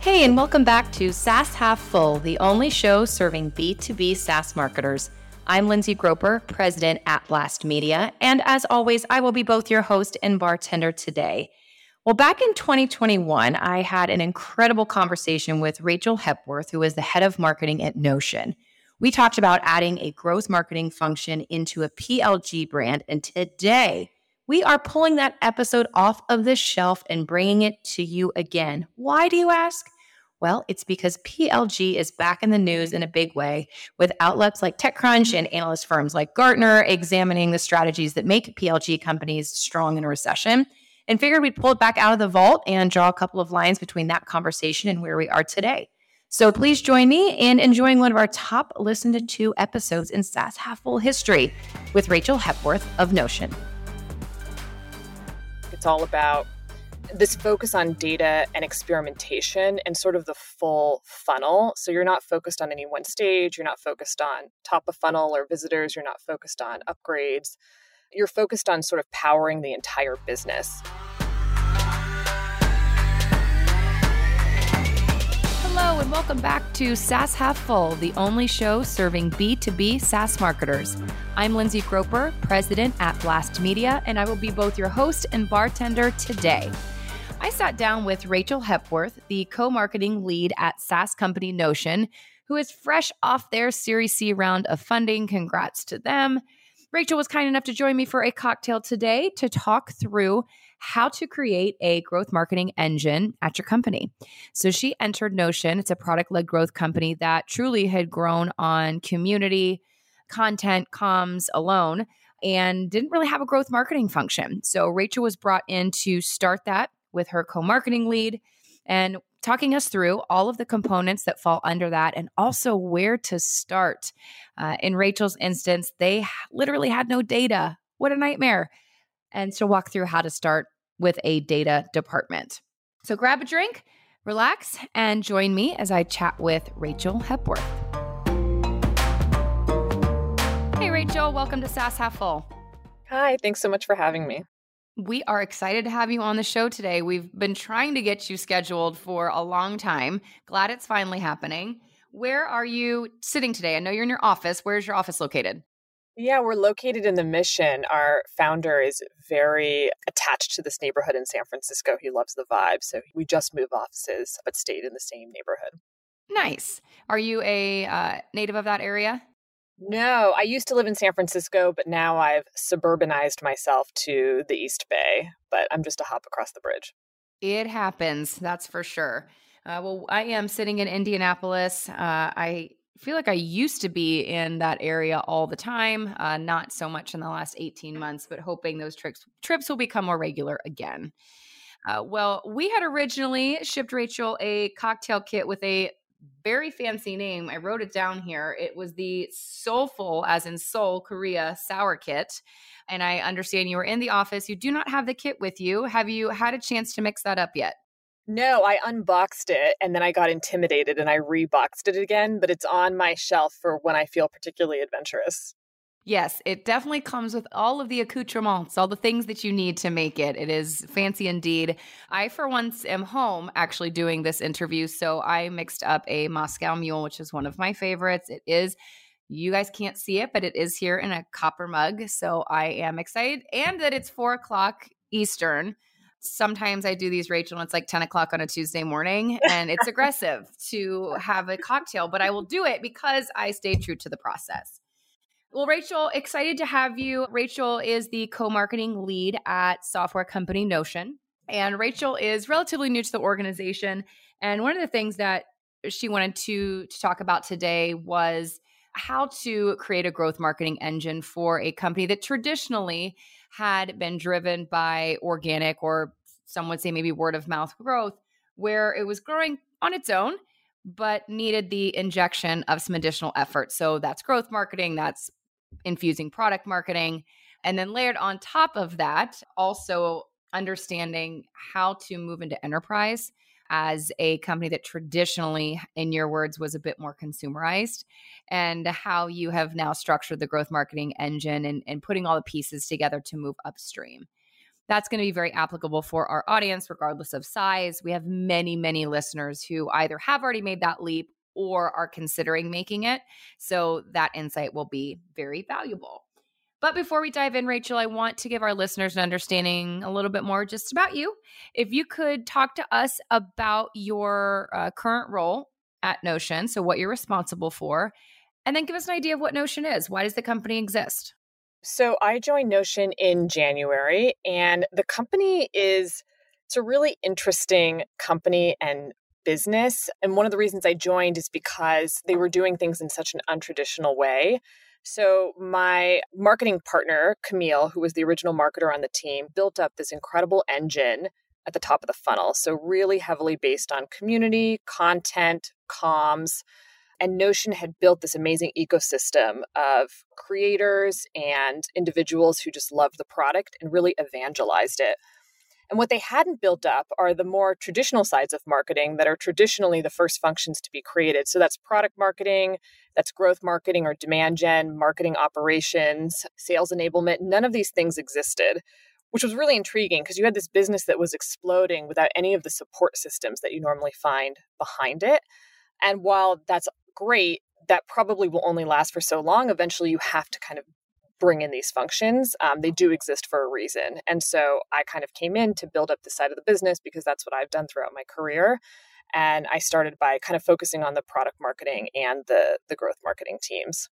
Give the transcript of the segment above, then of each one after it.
Hey, and welcome back to SaaS Half Full, the only show serving B2B SaaS marketers. I'm Lindsey Groepper, president at Blast Media, and as always, I will be both your host and bartender today. Well, back in 2021, I had an incredible conversation with Rachel Hepworth, who is the head of marketing at Notion. We talked about adding a growth marketing function into a PLG brand, and today we are pulling that episode off of the shelf and bringing it to you again. Why do you ask? Well, it's because PLG is back in the news in a big way, with outlets like TechCrunch and analyst firms like Gartner examining the strategies that make PLG companies strong in a recession and figured we'd pull it back out of the vault and draw a couple of lines between that conversation and where we are today. So please join me in enjoying one of our top listened to episodes in SaaS Half Full history with Rachel Hepworth of Notion. It's all about this focus on data and experimentation and sort of the full funnel. So you're not focused on any one stage, you're not focused on top of funnel or visitors, you're not focused on upgrades you're focused on sort of powering the entire business. And welcome back to SaaS Half Full, the only show serving B2B SaaS marketers. I'm Lindsey Groepper, president at Blast Media, and I will be both your host and bartender today. I sat down with Rachel Hepworth, the co marketing lead at SaaS company Notion, who is fresh off their Series C round of funding. Congrats to them. Rachel was kind enough to join me for a cocktail today to talk through how to create a growth marketing engine at your company. So she entered Notion. It's a product led growth company that truly had grown on community, content, comms alone, and didn't really have a growth marketing function. So Rachel was brought in to start that with her co marketing lead. And talking us through all of the components that fall under that and also where to start. Uh, in Rachel's instance, they literally had no data. What a nightmare. And she'll walk through how to start with a data department. So grab a drink, relax, and join me as I chat with Rachel Hepworth. Hey, Rachel, welcome to SaaS Half Full. Hi, thanks so much for having me. We are excited to have you on the show today. We've been trying to get you scheduled for a long time. Glad it's finally happening. Where are you sitting today? I know you're in your office. Where's your office located? Yeah, we're located in the Mission. Our founder is very attached to this neighborhood in San Francisco. He loves the vibe. So we just moved offices, but stayed in the same neighborhood. Nice. Are you a uh, native of that area? No, I used to live in San Francisco, but now I've suburbanized myself to the East Bay, but I'm just a hop across the bridge. It happens, that's for sure. Uh, well, I am sitting in Indianapolis. Uh, I feel like I used to be in that area all the time, uh, not so much in the last 18 months, but hoping those trips, trips will become more regular again. Uh, well, we had originally shipped Rachel a cocktail kit with a very fancy name. I wrote it down here. It was the Soulful, as in Seoul, Korea sour kit. And I understand you were in the office. You do not have the kit with you. Have you had a chance to mix that up yet? No, I unboxed it and then I got intimidated and I reboxed it again, but it's on my shelf for when I feel particularly adventurous. Yes, it definitely comes with all of the accoutrements, all the things that you need to make it. It is fancy indeed. I, for once, am home actually doing this interview. So I mixed up a Moscow Mule, which is one of my favorites. It is, you guys can't see it, but it is here in a copper mug. So I am excited. And that it's four o'clock Eastern. Sometimes I do these, Rachel, and it's like 10 o'clock on a Tuesday morning, and it's aggressive to have a cocktail, but I will do it because I stay true to the process. Well, Rachel, excited to have you. Rachel is the co marketing lead at software company Notion. And Rachel is relatively new to the organization. And one of the things that she wanted to, to talk about today was how to create a growth marketing engine for a company that traditionally had been driven by organic or some would say maybe word of mouth growth, where it was growing on its own but needed the injection of some additional effort. So that's growth marketing, that's infusing product marketing. And then layered on top of that, also understanding how to move into enterprise as a company that traditionally, in your words, was a bit more consumerized, and how you have now structured the growth marketing engine and, and putting all the pieces together to move upstream. that's going to be very applicable for our audience, regardless of size. We have many, many listeners who either have already made that leap or are considering making it. So that insight will be very valuable. But before we dive in, Rachel, I want to give our listeners an understanding a little bit more just about you. If you could talk to us about your uh, current role at Notion, so what you're responsible for, and then give us an idea of what Notion is. Why does the company exist? So I joined Notion in January, and the company is it's a really interesting company and business. And one of the reasons I joined is because they were doing things in such an untraditional way. So, my marketing partner, Camille, who was the original marketer on the team, built up this incredible engine at the top of the funnel. So, really heavily based on community, content, comms, and Notion had built this amazing ecosystem of creators and individuals who just loved the product and really evangelized it. And what they hadn't built up are the more traditional sides of marketing that are traditionally the first functions to be created. So that's product marketing, that's growth marketing or demand gen, marketing operations, sales enablement. None of these things existed, which was really intriguing because you had this business that was exploding without any of the support systems that you normally find behind it. And while that's great, that probably will only last for so long. Eventually, you have to kind of bring in these functions. Um, they do exist for a reason. And so I kind of came in to build up the side of the business because that's what I've done throughout my career. And I started by kind of focusing on the product marketing and the, the growth marketing teams.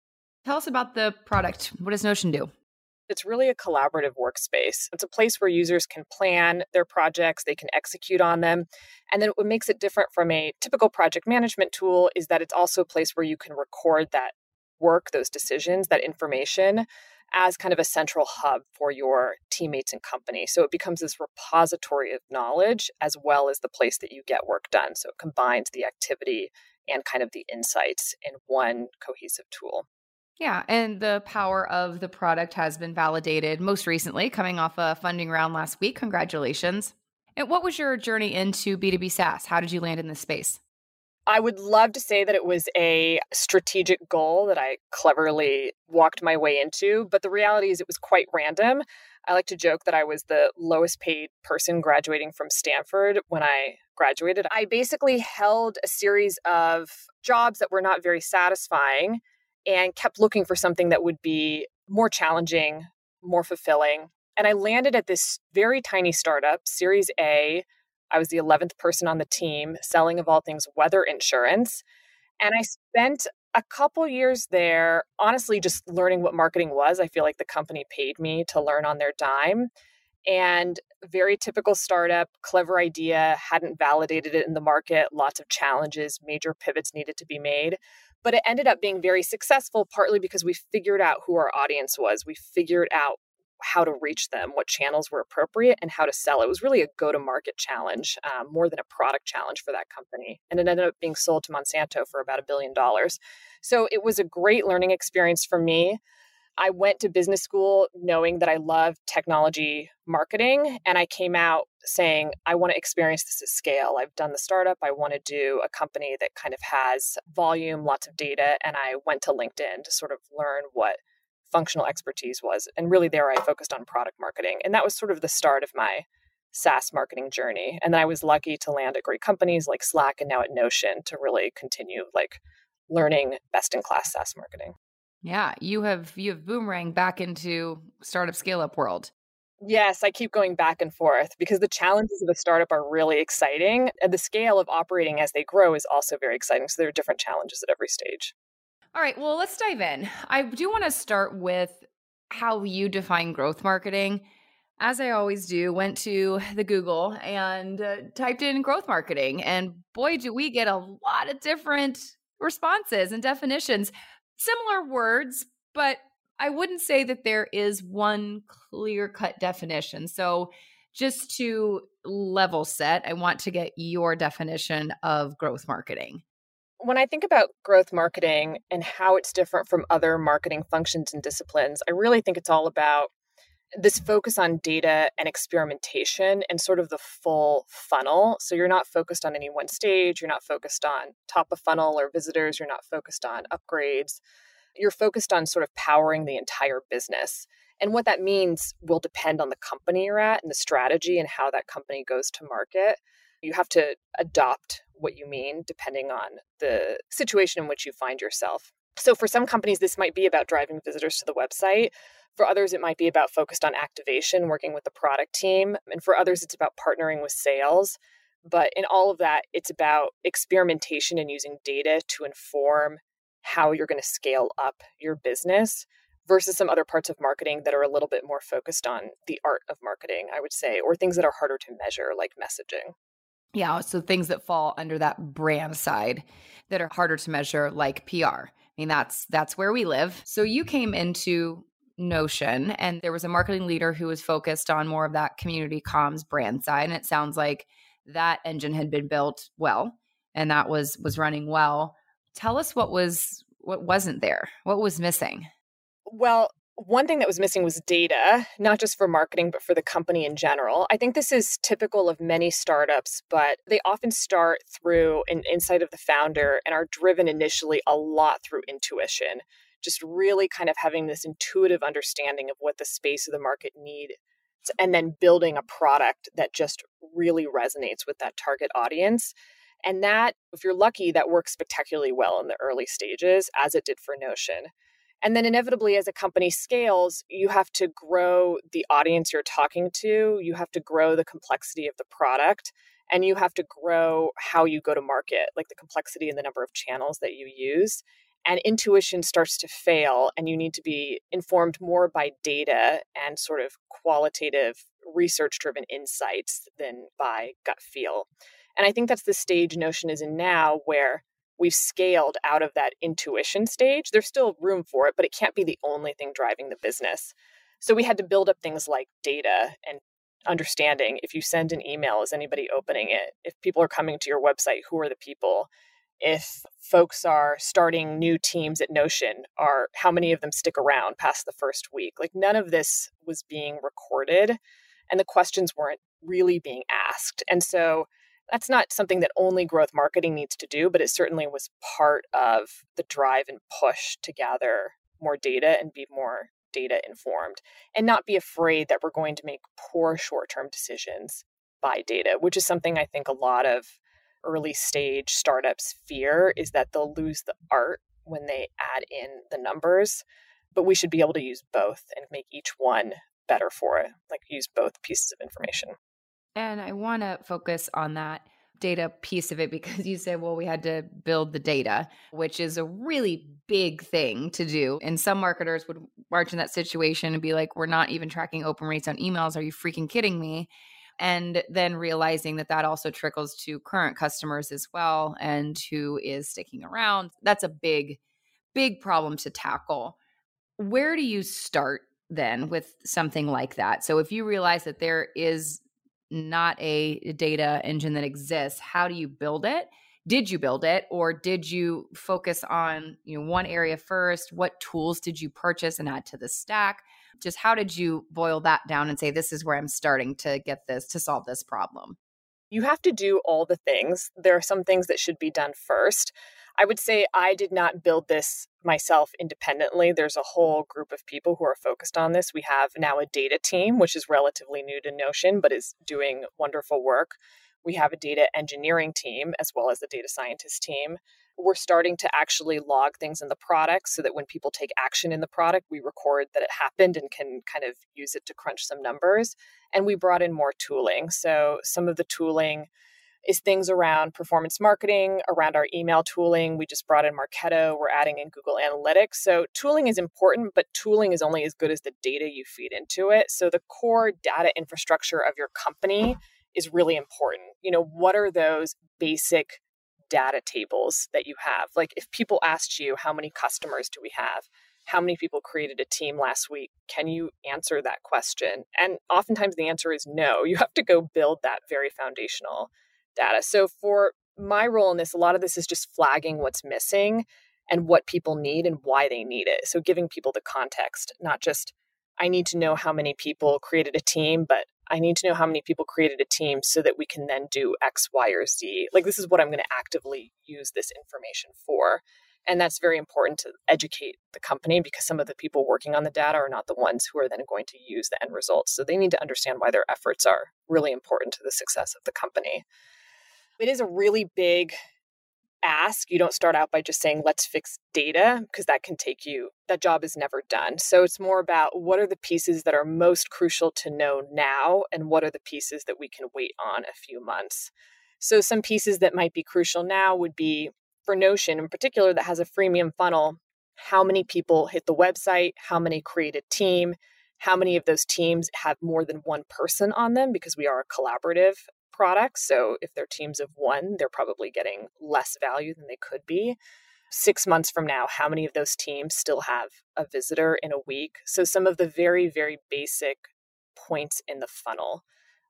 Tell us about the product. What does Notion do? It's really a collaborative workspace. It's a place where users can plan their projects, they can execute on them. And then what makes it different from a typical project management tool is that it's also a place where you can record that work, those decisions, that information as kind of a central hub for your teammates and company. So it becomes this repository of knowledge as well as the place that you get work done. So it combines the activity and kind of the insights in one cohesive tool. Yeah, and the power of the product has been validated most recently, coming off a funding round last week. Congratulations. And what was your journey into B2B SaaS? How did you land in this space? I would love to say that it was a strategic goal that I cleverly walked my way into, but the reality is it was quite random. I like to joke that I was the lowest paid person graduating from Stanford when I graduated. I basically held a series of jobs that were not very satisfying and kept looking for something that would be more challenging, more fulfilling. And I landed at this very tiny startup, Series A. I was the 11th person on the team selling, of all things, weather insurance. And I spent a couple years there, honestly, just learning what marketing was. I feel like the company paid me to learn on their dime. And very typical startup, clever idea, hadn't validated it in the market, lots of challenges, major pivots needed to be made. But it ended up being very successful, partly because we figured out who our audience was. We figured out how to reach them, what channels were appropriate, and how to sell. It was really a go to market challenge um, more than a product challenge for that company. And it ended up being sold to Monsanto for about a billion dollars. So it was a great learning experience for me. I went to business school knowing that I love technology marketing, and I came out saying, I want to experience this at scale. I've done the startup. I want to do a company that kind of has volume, lots of data. And I went to LinkedIn to sort of learn what functional expertise was. And really, there I focused on product marketing. And that was sort of the start of my SaaS marketing journey. And then I was lucky to land at great companies like Slack and now at Notion to really continue like learning best in class SaaS marketing. Yeah, you have you have boomerang back into startup scale up world. Yes, I keep going back and forth because the challenges of a startup are really exciting and the scale of operating as they grow is also very exciting. So there are different challenges at every stage. All right, well, let's dive in. I do want to start with how you define growth marketing. As I always do, went to the Google and uh, typed in growth marketing and boy do we get a lot of different responses and definitions similar words, but I wouldn't say that there is one clear cut definition. So, just to level set, I want to get your definition of growth marketing. When I think about growth marketing and how it's different from other marketing functions and disciplines, I really think it's all about this focus on data and experimentation and sort of the full funnel. So you're not focused on any one stage, you're not focused on top of funnel or visitors, you're not focused on upgrades. You're focused on sort of powering the entire business. And what that means will depend on the company you're at and the strategy and how that company goes to market. You have to adopt what you mean depending on the situation in which you find yourself. So, for some companies, this might be about driving visitors to the website. For others, it might be about focused on activation, working with the product team. And for others, it's about partnering with sales. But in all of that, it's about experimentation and using data to inform how you're going to scale up your business versus some other parts of marketing that are a little bit more focused on the art of marketing, I would say, or things that are harder to measure, like messaging. Yeah, so things that fall under that brand side that are harder to measure, like PR. I mean, that's that's where we live. So you came into Notion, and there was a marketing leader who was focused on more of that community comms brand side, and it sounds like that engine had been built well, and that was was running well. Tell us what was what wasn't there, what was missing. Well, one thing that was missing was data, not just for marketing, but for the company in general. I think this is typical of many startups, but they often start through an insight of the founder and are driven initially a lot through intuition just really kind of having this intuitive understanding of what the space of the market need and then building a product that just really resonates with that target audience and that if you're lucky that works spectacularly well in the early stages as it did for notion and then inevitably as a company scales you have to grow the audience you're talking to you have to grow the complexity of the product and you have to grow how you go to market like the complexity and the number of channels that you use. And intuition starts to fail and you need to be informed more by data and sort of qualitative research driven insights than by gut feel. And i think that's the stage notion is in now where we've scaled out of that intuition stage there's still room for it but it can't be the only thing driving the business so we had to build up things like data and understanding if you send an email is anybody opening it if people are coming to your website who are the people if folks are starting new teams at Notion are how many of them stick around past the first week. Like none of this was being recorded and the questions weren't really being asked. And so that's not something that only growth marketing needs to do, but it certainly was part of the drive and push to gather more data and be more data informed and not be afraid that we're going to make poor short term decisions by data, which is something I think a lot of early stage startups fear is that they'll lose the art when they add in the numbers. But we should be able to use both and make each one better for it, like use both pieces of information. And I want to focus on that data piece of it because you said, well, we had to build the data, which is a really big thing to do. And some marketers would march in that situation and be like, we're not even tracking open rates on emails. Are you freaking kidding me? and then realizing that that also trickles to current customers as well and who is sticking around that's a big big problem to tackle where do you start then with something like that so if you realize that there is not a data engine that exists how do you build it did you build it or did you focus on you know one area first what tools did you purchase and add to the stack just how did you boil that down and say, this is where I'm starting to get this to solve this problem? You have to do all the things. There are some things that should be done first. I would say I did not build this myself independently. There's a whole group of people who are focused on this. We have now a data team, which is relatively new to Notion, but is doing wonderful work. We have a data engineering team as well as a data scientist team we're starting to actually log things in the product so that when people take action in the product, we record that it happened and can kind of use it to crunch some numbers. And we brought in more tooling. So some of the tooling is things around performance marketing, around our email tooling. We just brought in Marketo. We're adding in Google Analytics. So tooling is important, but tooling is only as good as the data you feed into it. So the core data infrastructure of your company is really important. You know, what are those basic data tables that you have. Like if people asked you, how many customers do we have? How many people created a team last week? Can you answer that question? And oftentimes the answer is no. You have to go build that very foundational data. So for my role in this, a lot of this is just flagging what's missing and what people need and why they need it. So giving people the context, not just I need to know how many people created a team, but I need to know how many people created a team so that we can then do X, Y, or Z. Like, this is what I'm going to actively use this information for. And that's very important to educate the company because some of the people working on the data are not the ones who are then going to use the end results. So they need to understand why their efforts are really important to the success of the company. It is a really big ask. You don't start out by just saying, let's fix data, because that can take you, that job is never done. So it's more about what are the pieces that are most crucial to know now, and what are the pieces that we can wait on a few months. So some pieces that might be crucial now would be for Notion in particular that has a freemium funnel. How many people hit the website? How many create a team? How many of those teams have more than one person on them because we are a collaborative products. So if they're teams of one, they're probably getting less value than they could be. Six months from now, how many of those teams still have a visitor in a week? So some of the very, very basic points in the funnel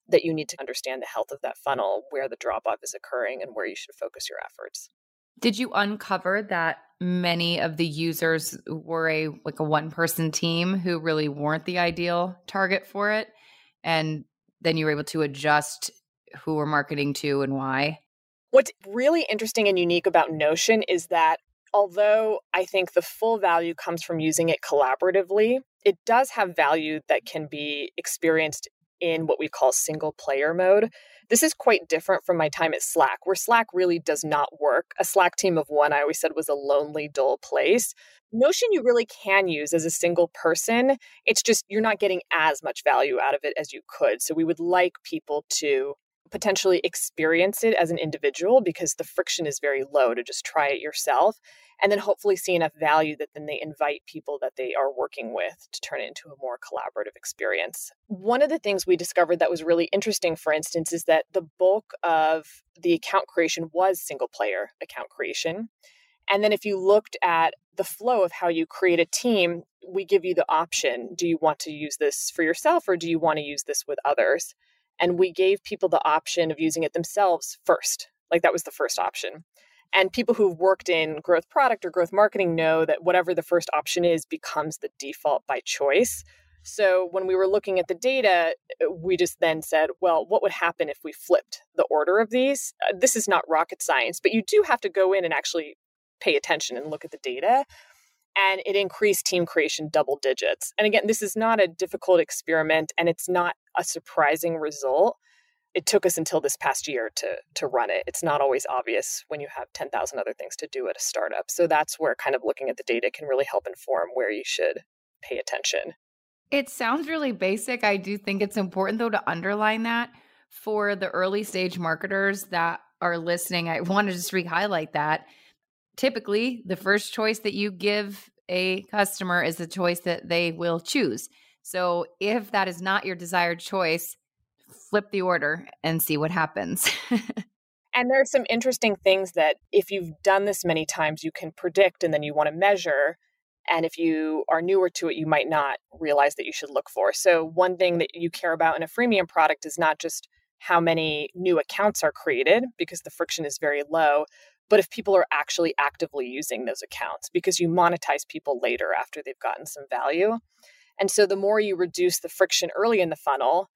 that you need to understand the health of that funnel, where the drop off is occurring, and where you should focus your efforts. Did you uncover that many of the users were a like a one person team who really weren't the ideal target for it? And then you were able to adjust who we're marketing to and why? What's really interesting and unique about Notion is that although I think the full value comes from using it collaboratively, it does have value that can be experienced in what we call single player mode. This is quite different from my time at Slack, where Slack really does not work. A Slack team of one, I always said, was a lonely, dull place. Notion you really can use as a single person. It's just you're not getting as much value out of it as you could. So we would like people to potentially experience it as an individual because the friction is very low to just try it yourself and then hopefully see enough value that then they invite people that they are working with to turn it into a more collaborative experience. One of the things we discovered that was really interesting, for instance, is that the bulk of the account creation was single player account creation. And then if you looked at the flow of how you create a team, we give you the option do you want to use this for yourself or do you want to use this with others? And we gave people the option of using it themselves first. Like that was the first option. And people who've worked in growth product or growth marketing know that whatever the first option is becomes the default by choice. So when we were looking at the data, uh, we just then said, well, what would happen if we flipped the order of these? Uh, this is not rocket science, but you do have to go in and actually pay attention and look at the data and it increased team creation double digits. And again, this is not a difficult experiment and it's not a surprising result. It took us until this past year to to run it. It's not always obvious when you have 10,000 other things to do at a startup. So that's where kind of looking at the data can really help inform where you should pay attention. It sounds really basic. I do think it's important though to underline that for the early stage marketers that are listening. I want to just re-highlight that typically the first choice that you give a customer is the choice that they will choose. So if that is not your desired choice, flip the order and see what happens. and there are some interesting things that if you've done this many times, you can predict and then you want to measure. And if you are newer to it, you might not realize that you should look for. So, one thing that you care about in a freemium product is not just how many new accounts are created, because the friction is very low, but if people are actually actively using those accounts because you monetize people later after they've gotten some value. And so the more you reduce the friction early in the funnel,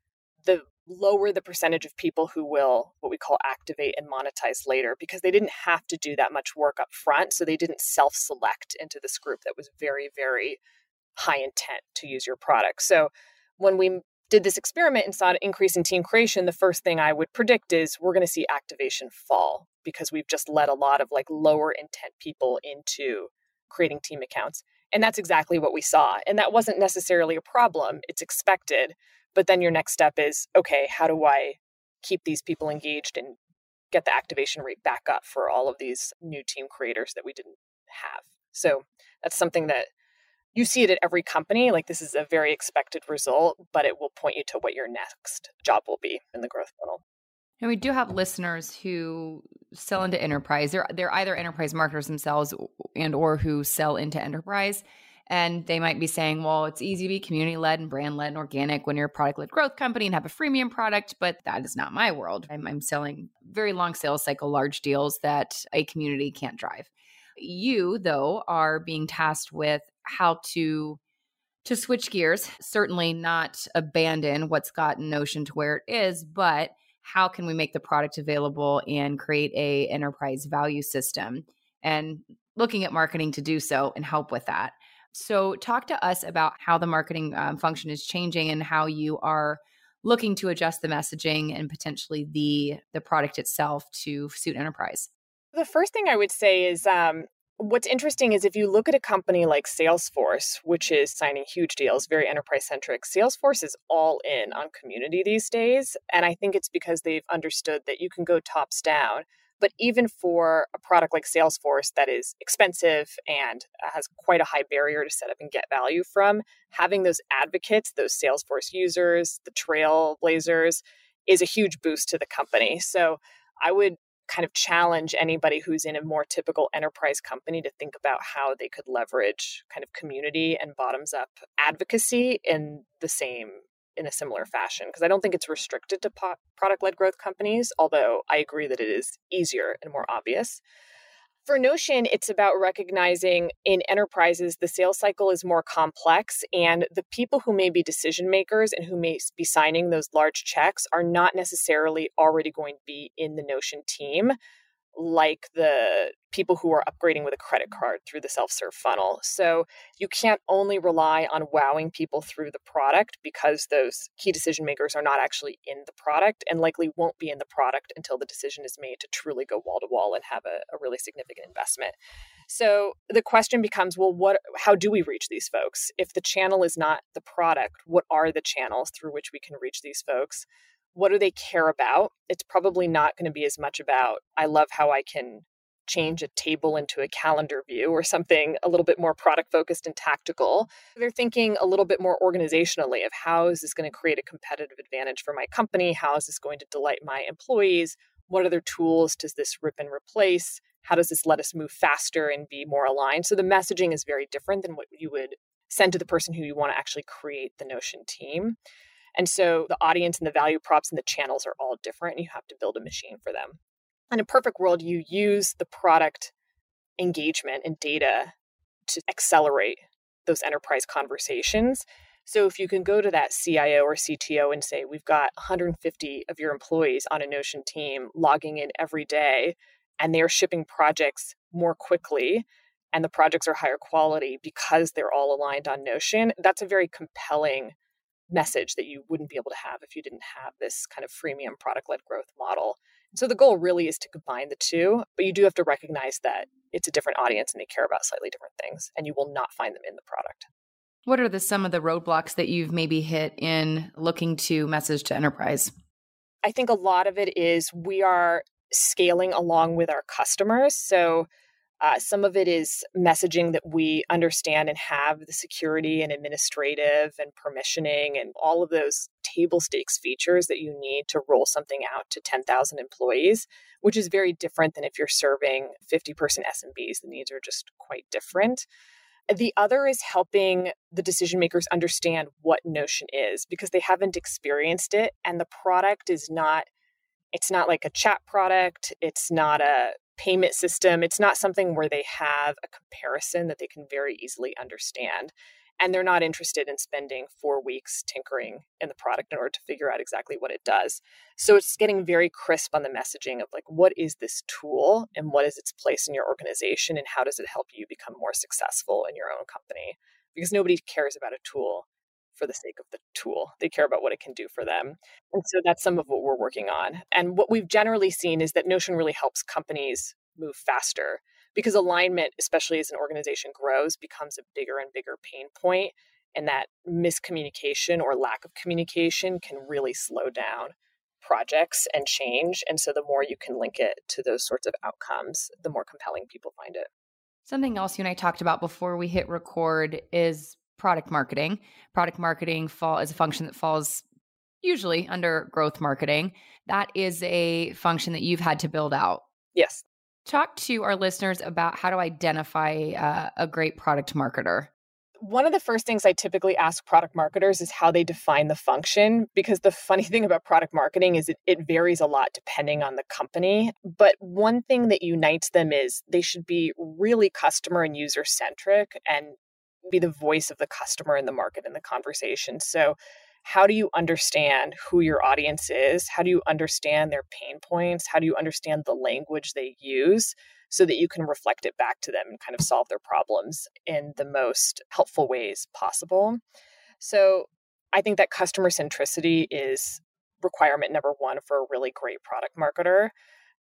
the lower the percentage of people who will what we call activate and monetize later because they didn't have to do that much work up front so they didn't self-select into this group that was very very high intent to use your product so when we did this experiment and saw an increase in team creation the first thing i would predict is we're going to see activation fall because we've just let a lot of like lower intent people into creating team accounts. And that's exactly what we saw. And that wasn't necessarily a problem, it's expected. But then your next step is okay, how do I keep these people engaged and get the activation rate back up for all of these new team creators that we didn't have? So that's something that you see it at every company. Like this is a very expected result, but it will point you to what your next job will be in the growth funnel. And we do have listeners who sell into enterprise. They're they're either enterprise marketers themselves and or who sell into enterprise. And they might be saying, well, it's easy to be community led and brand led and organic when you're a product led growth company and have a freemium product, but that is not my world. I'm, I'm selling very long sales cycle, large deals that a community can't drive. You, though, are being tasked with how to to switch gears certainly not abandon what's gotten notion to where it is but how can we make the product available and create a enterprise value system and looking at marketing to do so and help with that. So, talk to us about how the marketing um, function is changing and how you are looking to adjust the messaging and potentially the the product itself to suit enterprise. The first thing I would say is um, what's interesting is if you look at a company like Salesforce, which is signing huge deals, very enterprise centric, Salesforce is all in on community these days. And I think it's because they've understood that you can go tops down but even for a product like Salesforce that is expensive and has quite a high barrier to set up and get value from, having those advocates, those Salesforce users, the trailblazers, is a huge boost to the company. So I would kind of challenge anybody who's in a more typical enterprise company to think about how they could leverage kind of community and bottoms up advocacy in the same in a similar fashion because I don't think it's restricted to po- product led growth companies, although I agree that it is easier and more obvious. For Notion, it's about recognizing in enterprises the sales cycle is more complex, and the people who may be decision makers and who may be signing those large checks are not necessarily already going to be in the Notion team like the people who are upgrading with a credit card through the self serve funnel. So you can't only rely on wowing people through the product because those key decision makers are not actually in the product and likely won't be in the product until the decision is made to truly go wall to wall and have a, a really significant investment. So the question becomes well what how do we reach these folks? If the channel is not the product, what are the channels through which we can reach these folks? What do they care about? It's probably not going to be as much about, I love how I can change a table into a calendar view or something a little bit more product focused and tactical. They're thinking a little bit more organizationally of how is this going to create a competitive advantage for my company? How is this going to delight my employees? What other tools does this rip and replace? How does this let us move faster and be more aligned? So the messaging is very different than what you would send to the person who you want to actually create the Notion team. And so the audience and the value props and the channels are all different, and you have to build a machine for them. In a perfect world, you use the product engagement and data to accelerate those enterprise conversations. So if you can go to that CIO or CTO and say, we've got 150 of your employees on a Notion team logging in every day, and they're shipping projects more quickly, and the projects are higher quality because they're all aligned on Notion, that's a very compelling message that you wouldn't be able to have if you didn't have this kind of freemium product led growth model. And so the goal really is to combine the two, but you do have to recognize that it's a different audience and they care about slightly different things, and you will not find them in the product. What are the some of the roadblocks that you've maybe hit in looking to message to enterprise? I think a lot of it is we are scaling along with our customers. So uh, some of it is messaging that we understand and have the security and administrative and permissioning and all of those table stakes features that you need to roll something out to 10,000 employees, which is very different than if you're serving 50 person SMBs. The needs are just quite different. The other is helping the decision makers understand what Notion is because they haven't experienced it and the product is not it's not like a chat product, it's not a payment system. It's not something where they have a comparison that they can very easily understand. And they're not interested in spending four weeks tinkering in the product in order to figure out exactly what it does. So it's getting very crisp on the messaging of like, what is this tool and what is its place in your organization and how does it help you become more successful in your own company? Because nobody cares about a tool for the sake of the tool. They care about what it can do for them. And so that's some of what we're working on. And what we've generally seen is that Notion really helps companies move faster because alignment, especially as an organization grows, becomes a bigger and bigger pain point. And that miscommunication or lack of communication can really slow down projects and change. And so the more you can link it to those sorts of outcomes, the more compelling people find it. Something else you and I talked about before we hit record is product marketing. Product marketing fall is a function that falls usually under growth marketing. That is a function that you've had to build out. Yes. Talk to our listeners about how to identify uh, a great product marketer. One of the first things I typically ask product marketers is how they define the function, because the funny thing about product marketing is it, it varies a lot depending on the company. But one thing that unites them is they should be really customer and user centric and be the voice of the customer in the market in the conversation. So, how do you understand who your audience is? How do you understand their pain points? How do you understand the language they use so that you can reflect it back to them and kind of solve their problems in the most helpful ways possible? So I think that customer centricity is requirement number one for a really great product marketer.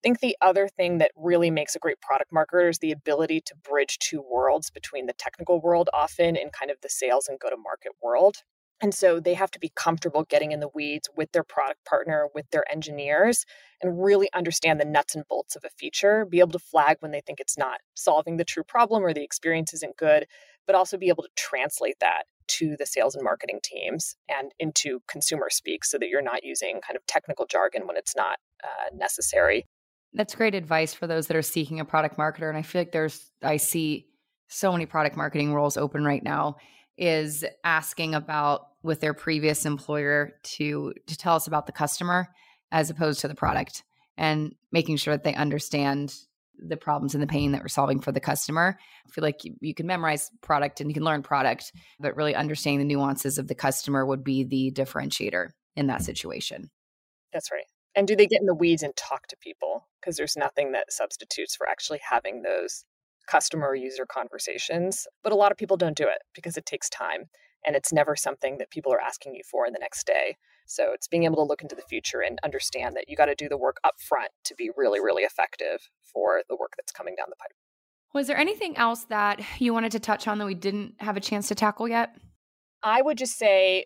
Think the other thing that really makes a great product marketer is the ability to bridge two worlds between the technical world, often, and kind of the sales and go to market world. And so they have to be comfortable getting in the weeds with their product partner, with their engineers, and really understand the nuts and bolts of a feature, be able to flag when they think it's not solving the true problem or the experience isn't good, but also be able to translate that to the sales and marketing teams and into consumer speak so that you're not using kind of technical jargon when it's not uh, necessary. That's great advice for those that are seeking a product marketer. And I feel like there's, I see so many product marketing roles open right now is asking about with their previous employer to to tell us about the customer as opposed to the product and making sure that they understand the problems and the pain that we're solving for the customer. I feel like you, you can memorize product and you can learn product, but really understanding the nuances of the customer would be the differentiator in that situation. That's right. And do they get in the weeds and talk to people? Because there's nothing that substitutes for actually having those customer user conversations. But a lot of people don't do it because it takes time and it's never something that people are asking you for in the next day. So it's being able to look into the future and understand that you got to do the work up front to be really, really effective for the work that's coming down the pipe. Was there anything else that you wanted to touch on that we didn't have a chance to tackle yet? I would just say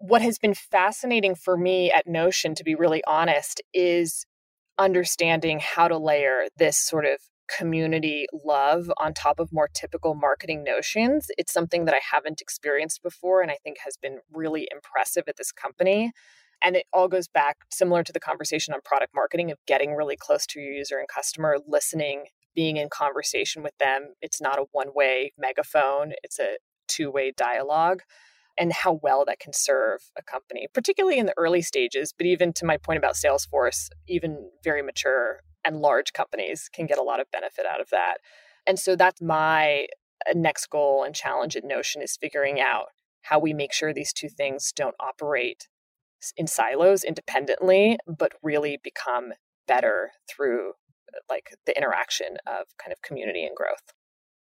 what has been fascinating for me at Notion, to be really honest, is understanding how to layer this sort of community love on top of more typical marketing notions. It's something that I haven't experienced before and I think has been really impressive at this company. And it all goes back similar to the conversation on product marketing of getting really close to your user and customer, listening, being in conversation with them. It's not a one way megaphone, it's a two way dialogue and how well that can serve a company, particularly in the early stages. But even to my point about Salesforce, even very mature and large companies can get a lot of benefit out of that. And so that's my uh, next goal and challenge at Notion is figuring out how we make sure these two things don't operate in silos independently, but really become better through uh, like the interaction of kind of community and growth.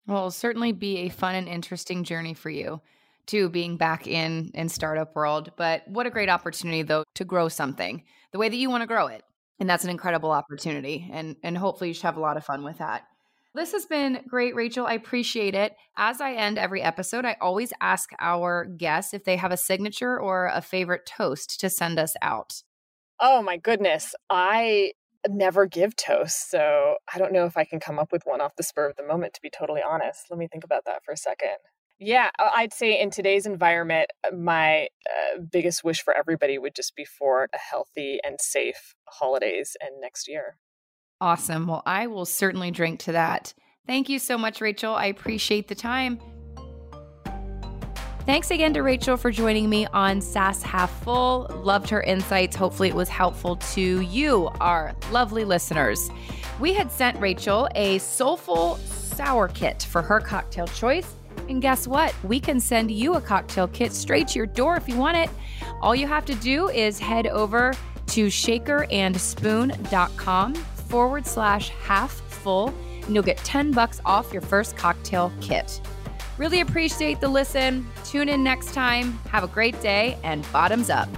Well, it'll certainly be a fun and interesting journey for you to being back in in startup world but what a great opportunity though to grow something the way that you want to grow it and that's an incredible opportunity and and hopefully you should have a lot of fun with that. This has been great rachel i appreciate it. As i end every episode i always ask our guests if they have a signature or a favorite toast to send us out. Oh my goodness i never give toast so i don't know if i can come up with one off the spur of the moment to be totally honest. Let me think about that for a second yeah, I'd say in today's environment, uh, my uh, biggest wish for everybody would just be for a healthy and safe holidays and next year. Awesome. Well, I will certainly drink to that. Thank you so much, Rachel. I appreciate the time. Thanks again to Rachel for joining me on SaaS Half Full. Loved her insights. Hopefully, it was helpful to you, our lovely listeners. We had sent Rachel a soulful sour kit for her cocktail choice and guess what? We can send you a cocktail kit straight to your door if you want it. All you have to do is head over to shakerandspoon.com forward slash half full, and you'll get 10 bucks off your first cocktail kit. Really appreciate the listen. Tune in next time. Have a great day and bottoms up.